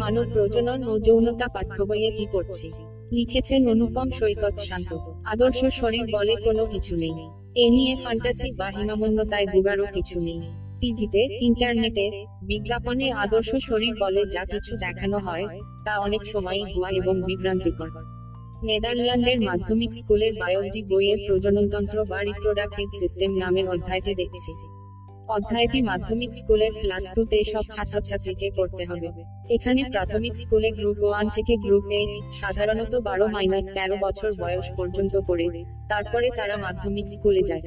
মানব প্রজনন ও যৌনতা পাঠ্য বইয়ে কি পড়ছি? লিখেছেন অনুপম সৈকত শান্ত। আদর্শ শরীর বলে কোনো কিছু নেই। এ নিয়ে ফান্টাসি বা হীনমন্যতায় ভোগারও কিছু নেই। টিভিতে ইন্টারনেটে বিজ্ঞাপনে আদর্শ শরীর বলে যা কিছু দেখানো হয়, তা অনেক সময় ভুয়া এবং বিভ্রান্তিকর। নেদারল্যান্ডের মাধ্যমিক স্কুলের বায়োলজি বইয়ের প্রজননতন্ত্র বা রিপ্রোডাক্টিভ সিস্টেম নামের অধ্যায়টি দেখছি। অধ্যায়টি মাধ্যমিক স্কুলের ক্লাস টুতে সব ছাত্রছাত্রীকে পড়তে হবে। এখানে প্রাথমিক স্কুলে গ্রুপ ওয়ান থেকে গ্রুপ এইট সাধারণত বারো মাইনাস তেরো বছর বয়স পর্যন্ত পড়ে। তারপরে তারা মাধ্যমিক স্কুলে যায়।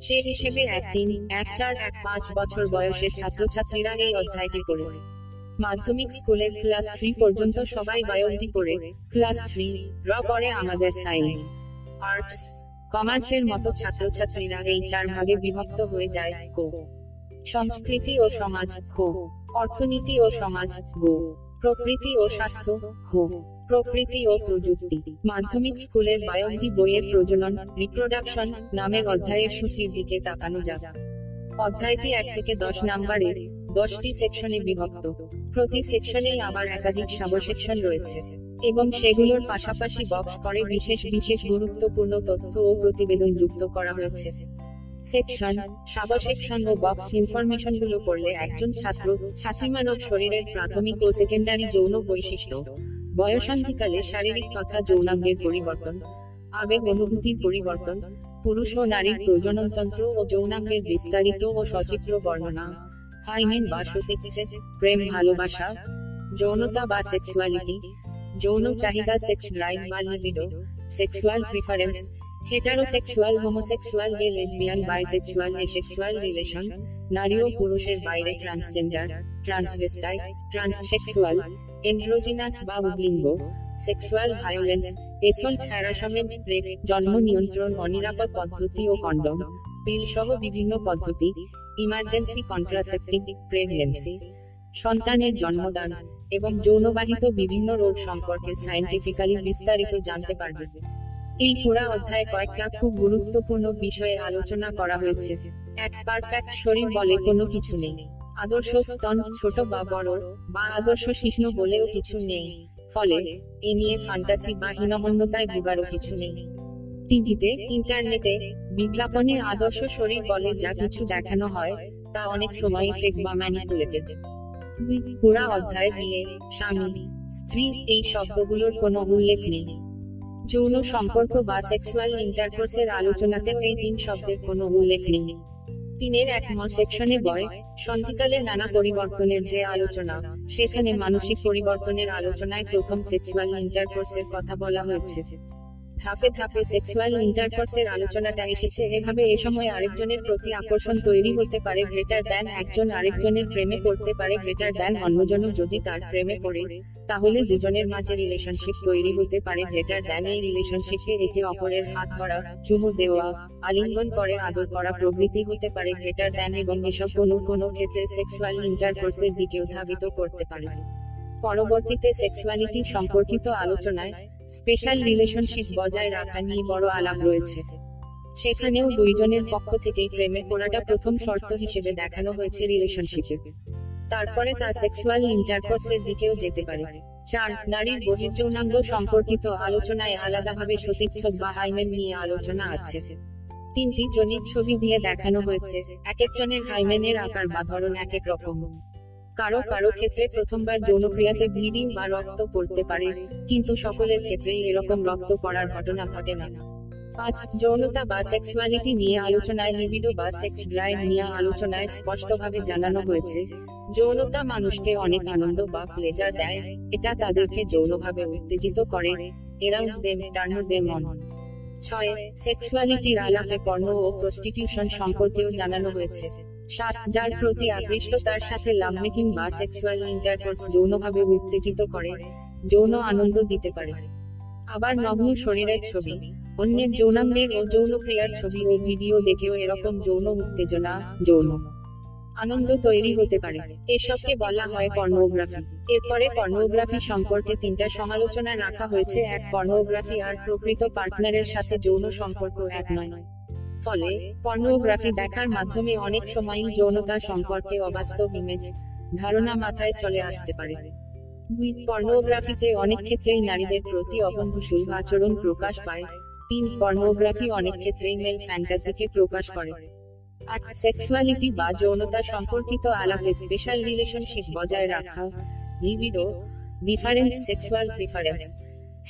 সে হিসেবে এক তিন, এক চার, এক পাঁচ বছর বয়সের ছাত্রছাত্রীরা এই অধ্যায়টি পড়ে। মাধ্যমিক স্কুলের ক্লাস থ্রি পর্যন্ত সবাই বায়োলজি পড়ে। ক্লাস থ্রি, র পরে আমাদের সায়েন্স। আর্টস কমার্সের মতো ছাত্রছাত্রীরা এই চার ভাগে বিভক্ত হয়ে যায় কো সংস্কৃতি ও সমাজ হো অর্থনীতি ও সমাজ, গো। প্রকৃতি ও স্বাস্থ্য হো প্রকৃতি ও প্রযুক্তি। মাধ্যমিক স্কুলের বায়োলজি বইয়ের প্রজনন, রিপ্রোডাকশন নামের অধ্যায়ের সূচির দিকে তাকানো যাক। অধ্যায়টি এক থেকে দশ নাম্বারের দশটি সেকশনে বিভক্ত। প্রতি সেকশনেই আবার একাধিক সাবসেকশন রয়েছে। এবং সেগুলোর পাশাপাশি বক্স করে বিশেষ বিশেষ গুরুত্বপূর্ণ তথ্য ও প্রতিবেদন যুক্ত করা হয়েছে। সেকশন সাবসেকশন ও বক্স পড়লে একজন ছাত্র ছাত্রী মানব শরীরের প্রাথমিক ও সেকেন্ডারি যৌন বৈশিষ্ট্য বয়সান্তিকালে শারীরিক তথা যৌনাঙ্গের পরিবর্তন, আবেগ অনুভূতির পরিবর্তন, পুরুষ ও নারীর প্রজননতন্ত্র ও যৌনাঙ্গের বিস্তারিত ও সচিত্র বর্ণনা হাইমেন বা সতীচ্ছেদ প্রেম, ভালোবাসা, যৌনতা বা সেক্সুয়ালিটি যৌন চাহিদা সেক্স ড্রাইভ বা libido sexual preference heterosexual homosexual gay lesbian bisexual asexual relation নারী ও পুরুষের বাইরে ট্রান্সজেন্ডার ট্রান্সভেস্টাইল ট্রান্সসেক্সুয়াল এন্ড্রোজিনাস বা উবলিঙ্গ sexual violence assault harassment rape জন্ম নিয়ন্ত্রণ অনিরাপদ পদ্ধতি ও কন্ডম পিল সহ বিভিন্ন পদ্ধতি ইমার্জেন্সি কন্ট্রাসেপ্টিভ প্রেগন্যান্সি সন্তানের জন্মদান এবং যৌনবাহিত বিভিন্ন রোগ সম্পর্কে সায়েন্টিফিক্যালি বিস্তারিত জানতে পারবে। এই পুরা অধ্যায়ে কয়েকটা খুব গুরুত্বপূর্ণ বিষয়ে আলোচনা করা হয়েছে। এক পারফেক্ট শরীর বলে কোনো কিছু নেই। আদর্শ স্তন ছোট বা বড় বা আদর্শ শিষ্ণ বলেও কিছু নেই। ফলে, এ নিয়ে ফান্টাসি বা হীনমন্যতায় ভোগারও কিছু নেই। টিভিতে ইন্টারনেটে বিজ্ঞাপনে আদর্শ শরীর বলে যা কিছু দেখানো হয়, তা অনেক সময় ফেক বা ম্যানিপুলেটেড অধ্যায় বিয়ে স্বামী, স্ত্রী, এই শব্দগুলোর কোনো উল্লেখ নেই। যৌন সম্পর্ক বা সেক্সুয়াল ইন্টারকোর্সের এই তিন শব্দের কোনো উল্লেখ নেই। তিনের এক সেকশনে বয়, সন্ধিকালে নানা পরিবর্তনের যে আলোচনা, সেখানে মানসিক পরিবর্তনের আলোচনায় প্রথম সেক্সুয়াল ইন্টারকোর্সের কথা বলা হয়েছে। ধাপে ধাপে সেক্সুয়াল ইন্টারকোর্সের আলোচনাটা এসেছে। এভাবে এ সময় আরেকজনের প্রতি আকর্ষণ তৈরি হতে পারে গ্রেটার দ্যান একজন আরেকজনের প্রেমে পড়তে পারে গ্রেটার দ্যান অন্যজন যদি তার প্রেমে পড়ে, তাহলে দুজনের মাঝে রিলেশনশিপ তৈরি হতে পারে গ্রেটার দ্যান এই রিলেশনশিপে একে অপরের হাত ধরা, চুমু দেওয়া, আলিঙ্গন করে, আদর করা প্রভৃতি হতে পারে গ্রেটার দ্যান এবং এসব কোনো কোনো ক্ষেত্রে সেক্সুয়াল ইন্টারকোর্সের দিকেও ধাবিত করতে পারে। পরবর্তীতে সেক্সুয়ালিটি সম্পর্কিত আলোচনায় স্পেশাল রিলেশনশিপ বজায় রাখা নিয়ে বড় আলাপ রয়েছে। সেখানেও দুইজনের পক্ষ থেকেই প্রেমে পড়াটা প্রথম শর্ত হিসেবে দেখানো হয়েছে রিলেশনশিপে তারপরে তা সেক্সুয়াল ইন্টারকোর্সের দিকেও যেতে পারে। চার, নারীর বহির্যৌনাঙ্গ সম্পর্কিত আলোচনায় আলাদাভাবে সতীচ্ছদ বা হাইমেন নিয়ে আলোচনা আছে। তিনটি জনিক ছবি দিয়ে দেখানো হয়েছে, এক একজনের হাইমেনের আকার বা ধরন এক এক রকম। কারও কারও ক্ষেত্রে প্রথমবার যৌনক্রিয়াতে ব্লিডিং বা রক্ত পড়তে পারে, কিন্তু সকলের ক্ষেত্রেই এরকম রক্ত পড়ার ঘটনা ঘটে না। পাঁচ, যৌনতা বা সেক্সুয়ালিটি নিয়ে আলোচনায় লিবিডো বা সেক্স ড্রাইভ নিয়ে আলোচনায় স্পষ্টভাবে জানানো হয়েছে, যৌনতা মানুষকে অনেক আনন্দ বা প্লেজার দেয়, এটা তাদেরকে যৌনভাবে উত্তেজিত করে এরাউন্স দেম টার্ন ছয়, সেক্সুয়ালিটির আলাপে পর্ণ ও প্রস্টিটিউশন সম্পর্কেও জানানো হয়েছে। সাত যার প্রতি আকৃষ্ট তার সাথে লাভ মেকিং বা সেক্সুয়াল ইন্টারকোর্স যৌনভাবে উত্তেজিত করে, যৌন আনন্দ দিতে পারে। আবার নগ্ন শরীরের ছবি, অন্যের যৌনাঙ্গের ও যৌন ক্রিয়ার ছবি ও ভিডিও দেখেও এরকম যৌন উত্তেজনা, যৌন আনন্দ তৈরি হতে পারে। এসবকে বলা হয় পর্নোগ্রাফি এরপরে পর্নোগ্রাফি সম্পর্কে তিনটা সমালোচনা রাখা হয়েছে। এক পর্নোগ্রাফি আর প্রকৃত পার্টনারের সাথে যৌন সম্পর্ক এক নয়। ফলে পর্নোগ্রাফি দেখার মাধ্যমে অনেক সময়ই যৌনতা সম্পর্কে অবাস্তব ইমেজ ধারণা মাথায় চলে আসতে পারে। দুই পর্নোগ্রাফিতে অনেক ক্ষেত্রেই নারীদের প্রতি অবন্ধুসুল আচরণ প্রকাশ পায়। তিন পর্নোগ্রাফি অনেক ক্ষেত্রেই মেল ফ্যান্টাসিকে প্রকাশ করে। আট সেক্সুয়ালিটি বা যৌনতা সম্পর্কিত আলাপে স্পেশাল রিলেশনশিপ বজায় রাখা libido different sexual preference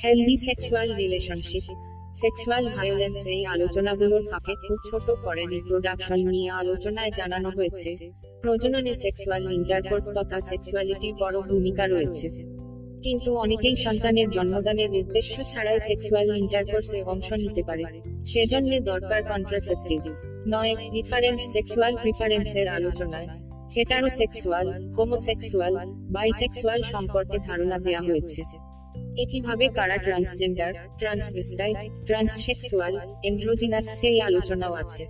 healthy sexual relationship sexual violence এই আলোচনাগুলোর ফাঁকে খুব ছোট করে রিপ্রোডাকশন নিয়ে আলোচনায় জানানো হয়েছে। প্রজননে সেক্সুয়াল ইন্টারকোর্স তথা সেক্সুয়ালিটির বড় ভূমিকা রয়েছে। কিন্তু অনেকেই সন্তানের জন্মদানের উদ্দেশ্য ছাড়াই সেক্সুয়াল ইন্টারকোর্সে অংশ নিতে পারে। সেজন্য দরকার কন্ট্রাসেপটিভস নয় ডিফারেন্ট সেক্সুয়াল প্রিফারেন্সের আলোচনায়। হেটারোসেক্সুয়াল হোমোসেক্সুয়াল বাইসেক্সুয়াল সম্পর্কে ধারণা দেওয়া হয়েছে। একইভাবে কারা ট্রান্সজেন্ডার ট্রান্সভিস্টাইল ট্রান্সসেক্সুয়াল এন্ড্রোজিনাস সেই আলোচনাও আছে।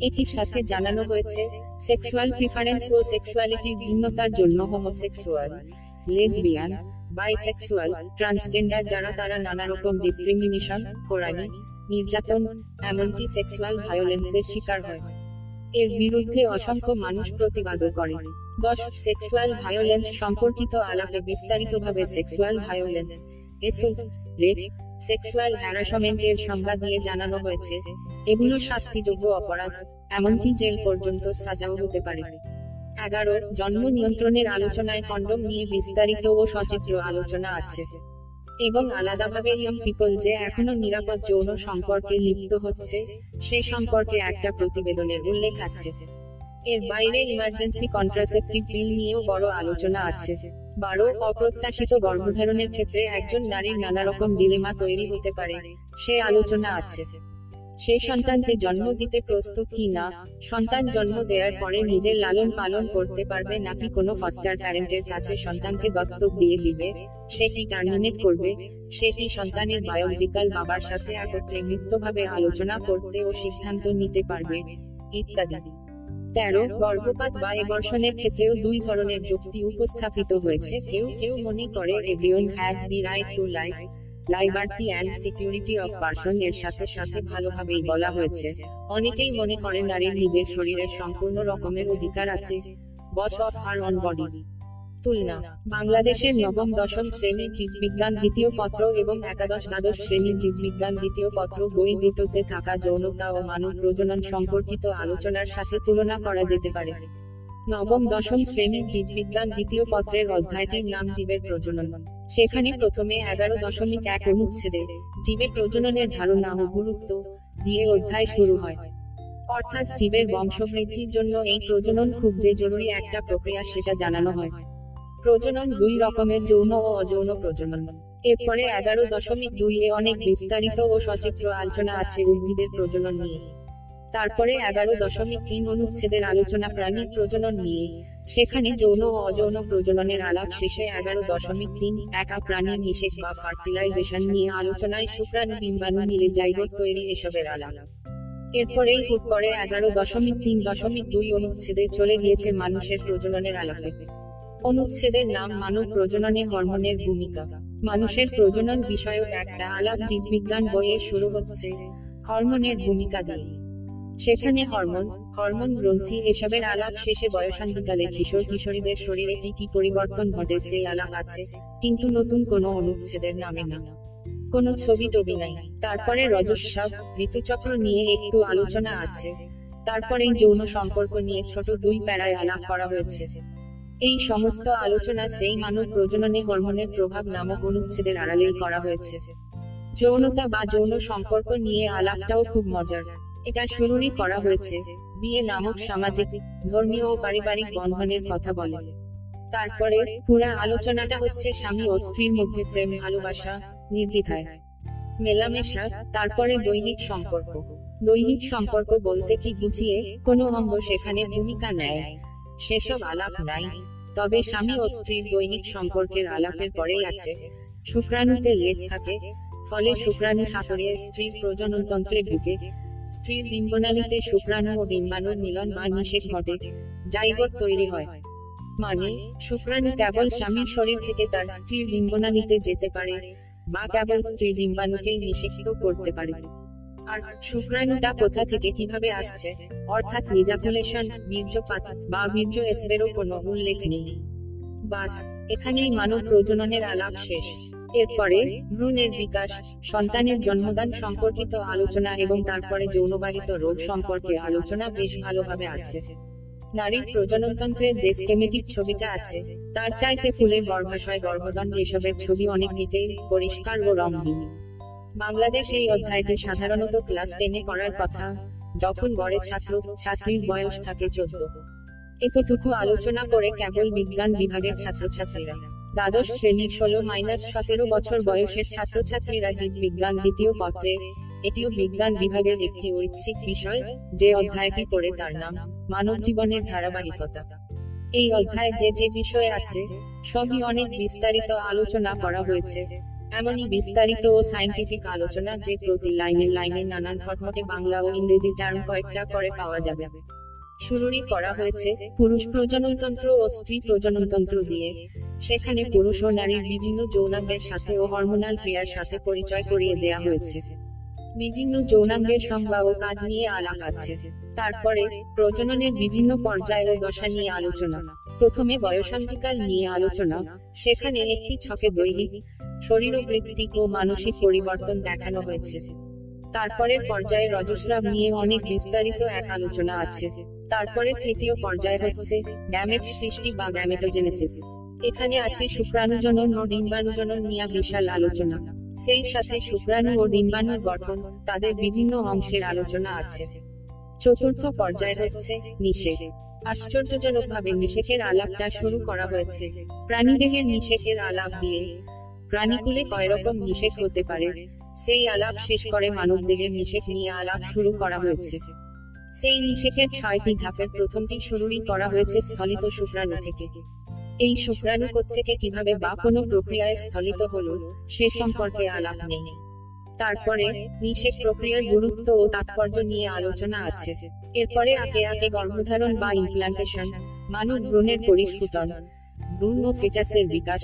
একই সাথে জানানো হয়েছে সেক্সুয়াল প্রিফারেন্স ও সেক্সুয়ালিটির ভিন্নতার জন্য হোমোসেক্সুয়াল লেজবিয়ান বাইসেক্সুয়াল ট্রান্সজেন্ডার যারা তারা নানা রকম ডিসক্রিমিনেশন কোরআনি নির্যাতন, এমনকি সেক্সুয়াল ভায়োলেন্সের শিকার হয়। এর বিরুদ্ধে অসংখ্য মানুষ প্রতিবাদও করে। দশ সেক্সুয়াল ভায়োলেন্স সম্পর্কিত আলাপে বিস্তারিতভাবে সেক্সুয়াল ভায়োলেন্স সেক্সুয়াল হ্যারাসমেন্টের সংজ্ঞা দিয়ে জানানো হয়েছে। এগুলো শাস্তিযোগ্য অপরাধ, এমনকি জেল পর্যন্ত সাজাও হতে পারে। এগারো, জন্ম নিয়ন্ত্রণের আলোচনায় কন্ডম নিয়ে বিস্তারিত ও সচিত্র আলোচনা আছে। এবং আলাদাভাবে ইয়ং পিপল যে এখনও নিরাপদ যৌন সম্পর্কে লিপ্ত হচ্ছে সেই সম্পর্কে একটা প্রতিবেদনের উল্লেখ আছে। এর বাইরে ইমার্জেন্সি কন্ট্রাসেপটিভ বিল নিয়েও বড় আলোচনা আছে। বারো, অপ্রত্যাশিত গর্ভধারণের ক্ষেত্রে একজন নারীর নানা রকম ডিলেমা তৈরি হতে পারে, সে আলোচনা আছে। সে সন্তানকে জন্ম দিতে প্রস্তুত কি না, সন্তান জন্ম দেওয়ার পরে নিজের লালন পালন করতে পারবে নাকি কোনো ফস্টার প্যারেন্টের কাছে সন্তানকে দত্তক দিয়ে দিবে, সে কি টার্মিনেট করবে? সে কি সন্তানের বায়োলজিক্যাল বাবার সাথে একত্রে মুক্তভাবে আলোচনা করতে ও সিদ্ধান্ত নিতে পারবে? ইত্যাদি। তেরো, গর্ভপাত বা এবর্ষণের ক্ষেত্রেও দুই ধরনের যুক্তি উপস্থাপিত হয়েছে। কেউ কেউ মনে করে everyone has the right to life liberty and security of person এর সাথে সাথে ভালোভাবেই বলা হয়েছে। অনেকেই মনে করে নারীর নিজের শরীরের সম্পূর্ণ রকমের অধিকার আছে। Boss of our own body তুলনা, বাংলাদেশের নবম, দশম শ্রেণির জীববিজ্ঞান দ্বিতীয় পত্র এবং একাদশ, দ্বাদশ শ্রেণির জীববিজ্ঞান দ্বিতীয় পত্র বই দুটোতে থাকা যৌনতা ও মানব প্রজনন সম্পর্কিত আলোচনার সাথে তুলনা করা যেতে পারে। নবম দশম শ্রেণির জীববিজ্ঞান দ্বিতীয় পত্রের অধ্যায়টির নাম জীবের প্রজনন। সেখানে প্রথমে এগারো দশমিক এক অনুচ্ছেদে জীবের প্রজননের ধারণা ও গুরুত্ব দিয়ে অধ্যায় শুরু হয়। অর্থাৎ জীবের বংশবৃদ্ধির জন্য এই প্রজনন খুব যে জরুরি একটা প্রক্রিয়া সেটা জানানো হয়। প্রজনন দুই রকমের যৌন ও অযৌন প্রজনন। এরপরে এগারো দশমিক দুই এ অনেক বিস্তারিত ও সচিত্র আলোচনা আছে উদ্ভিদের প্রজনন নিয়ে। তারপরে এগারো দশমিক তিন অনুচ্ছেদের আলোচনা প্রাণীর প্রজনন নিয়ে, সেখানে যৌন ও অযৌন প্রজননের আলাপ শেষে এগারো দশমিক তিন, একা প্রাণীর নিষেধ বা ফার্টিলাইজেশন নিয়ে আলোচনায় শুক্রাণু ডিম্বাণু মিলে জাইগোট তৈরি এসবের আলাপ। এরপরেই হুট করে এগারো দশমিক তিন দশমিক দুই অনুচ্ছেদে চলে গিয়েছে মানুষের প্রজননের আলাপে। অনুচ্ছেদের নাম মানব প্রজননে হরমোনের ভূমিকা। মানুষের প্রজনন বিষয়ক একটা আলাপ জীববিজ্ঞান বইয়ে শুরু হচ্ছে হরমোনের ভূমিকা দিয়ে। সেখানে হরমোন হরমোন গ্রন্থি, এসবের আলাপ শেষে বয়সান্তিকালে কিশোর কিশোরীদের শরীরে কি কি পরিবর্তন ঘটে সেই আলাপ আছে, কিন্তু নতুন কোনো অনুচ্ছেদের নামে না। কোনো ছবি টবি নাই। তারপরে রজস্বাব ঋতুচক্র নিয়ে একটু আলোচনা আছে। তারপরে যৌন সম্পর্ক নিয়ে ছোট দুই প্যারায় আলাপ করা হয়েছে। এই সমস্ত আলোচনা সেই মানব প্রজননে হরমোনের প্রভাব নামক অনুচ্ছেদের আড়ালেই করা হয়েছে। যৌনতা বা যৌন সম্পর্ক নিয়ে আলাপটাও খুব মজার। এটা শুরুরই করা হয়েছে। বিয়ে নামক সামাজিক, ধর্মীয় ও পারিবারিক বন্ধনের কথা বলে। তারপরে পুরা আলোচনাটা হচ্ছে স্বামী ও স্ত্রীর মধ্যে প্রেম, ভালোবাসা, নির্দ্বিধায়। মেলামেশা, তারপরে দৈহিক সম্পর্ক। দৈহিক সম্পর্ক বলতে কি বুঝিয়ে কোনো অঙ্গ সেখানে ভূমিকা নেয়? সেসব আলাপ নাই। তবে স্বামী ও স্ত্রীর দৈহিক সম্পর্কের আলাপের পরেই আছে। শুক্রাণুতে লেজ থাকে, ফলে শুক্রাণু সাঁতরিয়ে স্ত্রীর প্রজনন প্রজননতন্ত্রে ঢুকে স্ত্রীর ডিম্বনালীতে শুক্রাণু ও ডিম্বাণুর মিলন বা নিষেধ ঘটে জাইগোট তৈরি হয়। মানে শুক্রাণু কেবল স্বামীর শরীর থেকে তার স্ত্রীর ডিম্বনালীতে যেতে পারে বা কেবল স্ত্রীর ডিম্বাণুকেই নিষিক্ত করতে পারে। আর শুক্রাণুটা কোথা থেকে কীভাবে আসছে, অর্থাৎ নিজাকুলেশন বীর্যপাত বা বীর্য এসবেরও কোনো উল্লেখ নেই। বাস, এখানেই মানব প্রজননের আলাপ শেষ। এরপরে ভ্রূণের বিকাশ, সন্তানের জন্মদান সম্পর্কিত আলোচনা এবং তারপরে যৌনবাহিত রোগ সম্পর্কে আলোচনা বেশ ভালোভাবে আছে। নারীর প্রজননতন্ত্রের যে স্কেমেটিক ছবিটা আছে, তার চাইতে ফুলের গর্ভাশয়, গর্ভদণ্ড এসবের ছবি অনেক ডিটেইল পরিষ্কার ও রঙহীন বাংলাদেশ এই অধ্যায়টি সাধারণত ক্লাস টেনে করার কথা, যখন গড়ে ছাত্র, ছাত্রীর বয়স থাকে চোদ্দ। এতটুকু আলোচনা করে কেবল বিজ্ঞান বিভাগের ছাত্রছাত্রীরা। দ্বাদশ শ্রেণির ষোলো মাইনাস সতেরো বছর বয়সের ছাত্রছাত্রীরা জীববিজ্ঞান দ্বিতীয় পত্রে। এটিও বিজ্ঞান বিভাগের একটি ঐচ্ছিক বিষয় যে অধ্যায়টি পড়ে তার নাম, মানব জীবনের ধারাবাহিকতা। এই অধ্যায়ে যে যে বিষয় আছে, সবই অনেক বিস্তারিত আলোচনা করা হয়েছে। এমনই বিস্তারিত ও সায়েন্টিফিক আলোচনা যে প্রতি লাইনে লাইনে নানান ঘটঘটে বাংলা ও ইংরেজি টার্ম কয়েকটা করে পাওয়া যাবে। শুরুরই করা হয়েছে পুরুষ প্রজননতন্ত্র ও স্ত্রী প্রজননতন্ত্র দিয়ে। সেখানে পুরুষ ও নারীর বিভিন্ন যৌনাঙ্গের সাথে ও হরমোনাল ক্রিয়ার সাথে পরিচয় করিয়ে দেয়া হয়েছে। বিভিন্ন যৌনাঙ্গের সংজ্ঞা ও কাজ নিয়ে আলাপ আছে। তারপরে প্রজননের বিভিন্ন পর্যায় ও দশা নিয়ে আলোচনা। প্রথমে বয়সান্তিকাল নিয়ে আলোচনা। সেখানে একটি ছকে দৈহিক শরীরবৃত্তিক ও মানসিক পরিবর্তন দেখানো হয়েছে। তারপরের পর্যায়ে রজস্রাব নিয়ে অনেক বিস্তারিত এক আলোচনা আছে। তারপরে তৃতীয় পর্যায় হচ্ছে গ্যামেট সৃষ্টি বা গ্যামেটোজেনেসিস এখানে আছে শুক্রাণুজনন ও ডিম্বাণুজনন নিয়ে বিশাল আলোচনা। সেই সাথে শুক্রাণু ও ডিম্বাণুর গঠন, তাদের বিভিন্ন অংশের আলোচনা আছে। চতুর্থ পর্যায় হচ্ছে নিষেক। আশ্চর্যজনকভাবে নিষেকের আলাপটা শুরু করা হয়েছে। প্রাণীদেহের নিষেকের আলাপ দিয়ে প্রাণীকুলে কয় রকম নিষেক হতে পারে, সেই আলাপ শেষ করে মানবদেহের নিষেক নিয়ে আলাপ শুরু করা হয়েছে। সেই নিষেকের ছয়টি ধাপের প্রথমটি শুরুই করা হয়েছে স্থলিত শুক্রাণু থেকে। এই শুক্রাণু থেকে কীভাবে বা কোনো প্রক্রিয়ায় স্থলিত হলো, সে সম্পর্কে আলাপ নেই। তারপরে নিষেক প্রক্রিয়ার গুরুত্ব ও তাৎপর্য নিয়ে আলোচনা আছে। এরপরে আগে আগে গর্ভধারণ বা ইমপ্লান্টেশন মানব ভ্রূণের পরিস্ফুটন, ভ্রূণ ও ফিটাসের বিকাশ,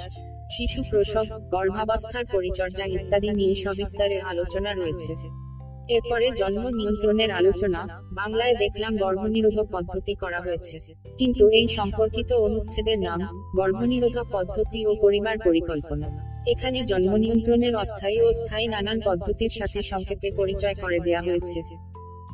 শিশু প্রসব, গর্ভাবস্থার পরিচর্যা ইত্যাদি নিয়ে সবিস্তারে আলোচনা রয়েছে। এরপরে জন্ম নিয়ন্ত্রণের আলোচনা, বাংলায় দেখলাম গর্ভনিরোধক পদ্ধতি করা হয়েছে। কিন্তু এই সম্পর্কিত অনুচ্ছেদের নাম গর্ভনিরোধক পদ্ধতি ও পরিবার পরিকল্পনা। এখানে জন্ম নিয়ন্ত্রণের অস্থায়ী ও স্থায়ী নানান পদ্ধতির সাথে সংক্ষেপে পরিচয় করে দেয়া হয়েছে।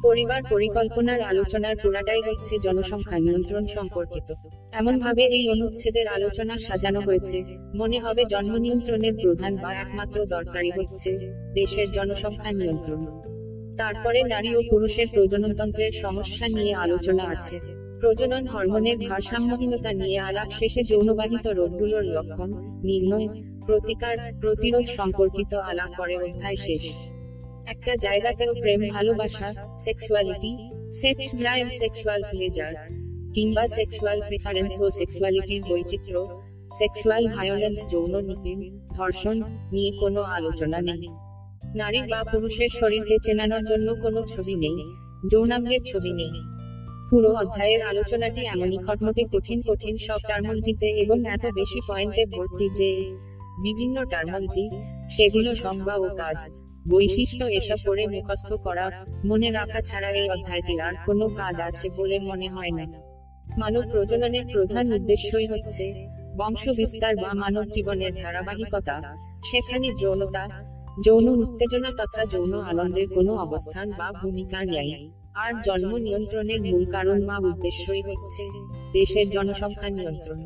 পরিবার পরিকল্পনার আলোচনার পুরাটাই হচ্ছে জনসংখ্যা নিয়ন্ত্রণ সম্পর্কিত। এমন ভাবে এই অনুচ্ছেদের আলোচনা সাজানো হয়েছে। মনে হবে জন্ম নিয়ন্ত্রণের প্রধান বা একমাত্র দরকারি হচ্ছে দেশের জনসংখ্যা নিয়ন্ত্রণ। তারপরে নারী ও পুরুষের প্রজননতন্ত্রের সমস্যা নিয়ে আলোচনা আছে। প্রজনন হরমোনের ভারসাম্যহীনতা নিয়ে আলাপ শেষে যৌনবাহিত রোগগুলোর লক্ষণ, নির্ণয়, প্রতিকার, প্রতিরোধ সম্পর্কিত আলাপ করে অধ্যায় শেষ। একটা জায়গাতেও প্রেম, ভালোবাসা sexuality sex drive sexual pleasure কিংবা সেক্সুয়াল প্রিফারেন্স ও সেক্সুয়ালিটির বৈচিত্র্য সেক্সুয়াল ভায়োলেন্স যৌন নিপীড়ন, ধর্ষণ নিয়ে কোনো আলোচনা নেই। নারী বা পুরুষের শরীরকে চেনানোর জন্য কোনো ছবি নেই, যৌনাঙ্গের ছবি নেই। পুরো অধ্যায়ের আলোচনাটি এমনই খটমটে কঠিন কঠিন সব টার্মোলজিতে এবং এত বেশি পয়েন্টে ভর্তি যে বিভিন্ন টার্মোলজি, সেগুলো সংজ্ঞা ও কাজ। বৈশিষ্ট্য এসব পড়ে মুখস্থ করা, মনে রাখা ছাড়া এই অধ্যায়টির আর কোনো কাজ আছে বলে মনে হয় না। মানব প্রজননের প্রধান উদ্দেশ্যই হচ্ছে বংশ বিস্তার বা মানব জীবনের ধারাবাহিকতা, সেখানে যৌনতা যৌন উত্তেজনা তথা যৌন আনন্দের কোনো অবস্থান বা ভূমিকা নেই। আর জন্ম নিয়ন্ত্রণের মূল কারণ বা উদ্দেশ্যই হচ্ছে দেশের জনসংখ্যা নিয়ন্ত্রণ।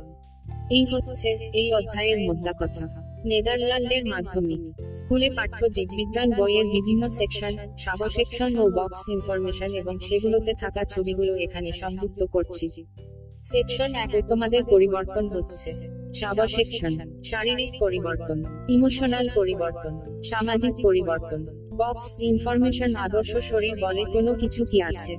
এই হচ্ছে এই অধ্যায়ের মোদ্দা কথা। নেদারল্যান্ডের মাধ্যমে স্কুলে পাঠ্য জীববিজ্ঞান বইয়ের বিভিন্ন সেকশন সাব সেকশন ও বক্স ইনফরমেশন এবং সেগুলোতে থাকা ছবিগুলো এখানে সংযুক্ত করছি। সেকশন এক তোমাদের পরিবর্তন হচ্ছে। সাব সেকশন শারীরিক পরিবর্তন ইমোশনাল পরিবর্তন সামাজিক পরিবর্তন বক্স ইনফরমেশন আদর্শ শরীর বলে কোনো কিছু কি আছে?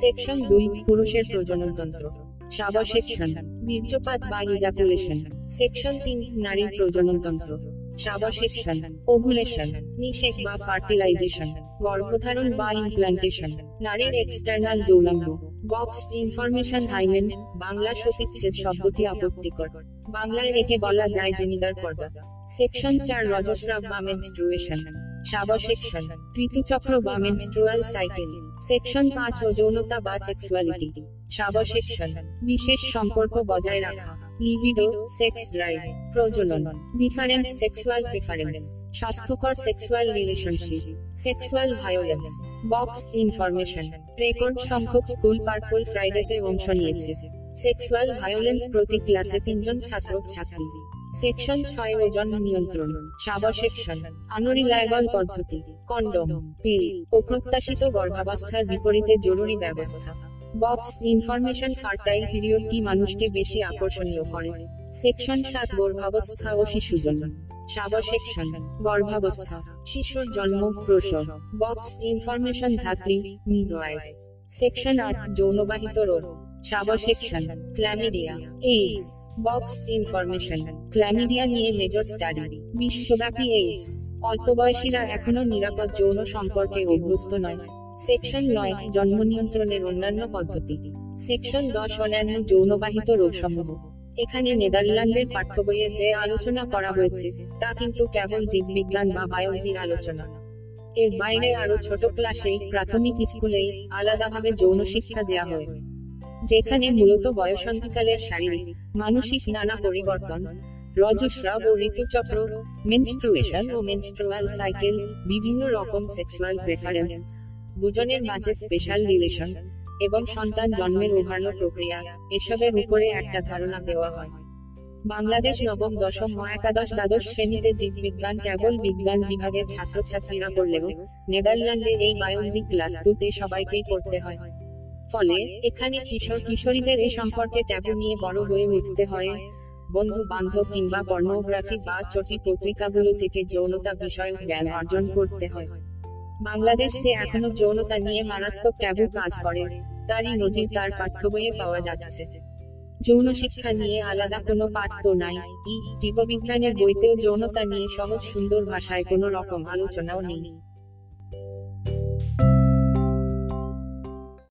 সেকশন দুই পুরুষের প্রজননতন্ত্র সাব সেকশন বীর্যপাত বা ইজাকুলেশন সেকশন তিন নারীর প্রজননতন্ত্র সাব সেকশন ওভুলেশন নিষেক বা ফার্টিলাইজেশন গর্ভধারণ বা ইমপ্লান্টেশন নারীর এক্সটার্নাল যৌনাঙ্গ বক্স ইনফরমেশন বাংলা সতীচ্ছেদ শব্দটি আপত্তিকর। বাংলায় একে বলা যায় জেনিদার পর্দা। সেকশন চার রজস্রাব বা মেনস্ট্রুয়েশন সাব সেকশন ঋতুচক্র বা মেনস্ট্রুয়াল সাইকেল সেকশন পাঁচ ও যৌনতা বা সেক্সুয়ালিটি সাবসেকশন বিশেষ সম্পর্ক বজায় রাখা। লিবিডো সেক্স ড্রাইভ প্রজনন। ডিফারেন্ট সেক্সুয়াল প্রেফারেন্স স্বাস্থ্যকর sexual relationship sexual violence box information record সংখ্যক স্কুল পার্পল ফ্রাইডেতে অংশ নিয়েছে। সেক্সুয়াল ভায়োলেন্স প্রতি ক্লাসে তিনজন ছাত্র ছাত্রী। সেকশন ছয় ওজন নিয়ন্ত্রণ, সাবসেকশন আনরিলায়েবল পদ্ধতি কন্ডম পিল অপ্রত্যাশিত গর্ভাবস্থার বিপরীতে জরুরি ব্যবস্থা। বক্স ইনফরমেশন ফার্টাইল পিরিয়ড কি মানুষকে বেশি আকর্ষণীয় করে। সেকশন সাত, গর্ভাবস্থা ও শিশু জন্ম। সাবসেকশন, গর্ভাবস্থা, শিশুর জন্ম, প্রসব। বক্স ইনফরমেশন ধাত্রী মিডওয়াইফ সেকশন আট, যৌনবাহিত রোগ। Subsection chlamydia AIDS box information chlamydia নিয়ে মেজর স্টাডি বিশ্বব্যাপী এইডস অল্প বয়সীরা এখনও নিরাপদ যৌন সম্পর্কে অভ্যস্ত নয়। সেকশন নয়, জন্ম নিয়ন্ত্রণের অন্যান্য পদ্ধতি। সেকশন দশ, অন্যান্য যৌনবাহিত রোগসমূহ। এখানে নেদারল্যান্ডের পাঠ্য বইয়ে যে আলোচনা করা হয়েছে, তা কিন্তু কেবল জীববিজ্ঞান বা বায়োলজির আলোচনা। এর বাইরে আরও ছোট ক্লাসে প্রাথমিক স্কুলে আলাদাভাবে যৌন শিক্ষা দেয়া হয়। যেখানে মূলত বয়সন্ধিকালের শারীরিক, মানসিক নানা পরিবর্তন, রজস্রাব ও ঋতুচক্র মেনস্ট্রুয়েশন ও মেনস্ট্রুয়াল সাইকেল বিভিন্ন রকম সেক্সুয়াল প্রেফারেন্স দুজনের মাঝে স্পেশাল রিলেশন এবং সন্তান জন্মের ওভারলো প্রক্রিয়া, এসবের উপরে একটা ধারণা দেওয়া হয়। বাংলাদেশ নবম, দশম ও একাদশ, দ্বাদশ শ্রেণীতে জীববিজ্ঞান কেবল বিজ্ঞান বিভাগের ছাত্রছাত্রীরা করলেও নেদারল্যান্ডে এই বায়োলজি ক্লাস দুতে সবাইকেই করতে হয়। ফলে এখানে কিশোর কিশোরীদের এই সম্পর্কে ট্যাবু নিয়ে বড় হয়ে উঠতে হয়। বন্ধু বান্ধব কিংবা পর্নোগ্রাফি বা চটি পত্রিকাগুলো থেকে যৌনতা বিষয়ক জ্ঞান অর্জন করতে হয়। বাংলাদেশ যে এখনও যৌনতা নিয়ে মারাত্মক ট্যাবু কাজ করে, তারই নজির তার পাঠ্য বইয়ে পাওয়া যাচ্ছে। যৌন শিক্ষা নিয়ে আলাদা কোনো পাঠ তো নাই জীববিজ্ঞানের বইতেও যৌনতা নিয়ে সহজ সুন্দর ভাষায় কোনো রকম আলোচনাও নেই।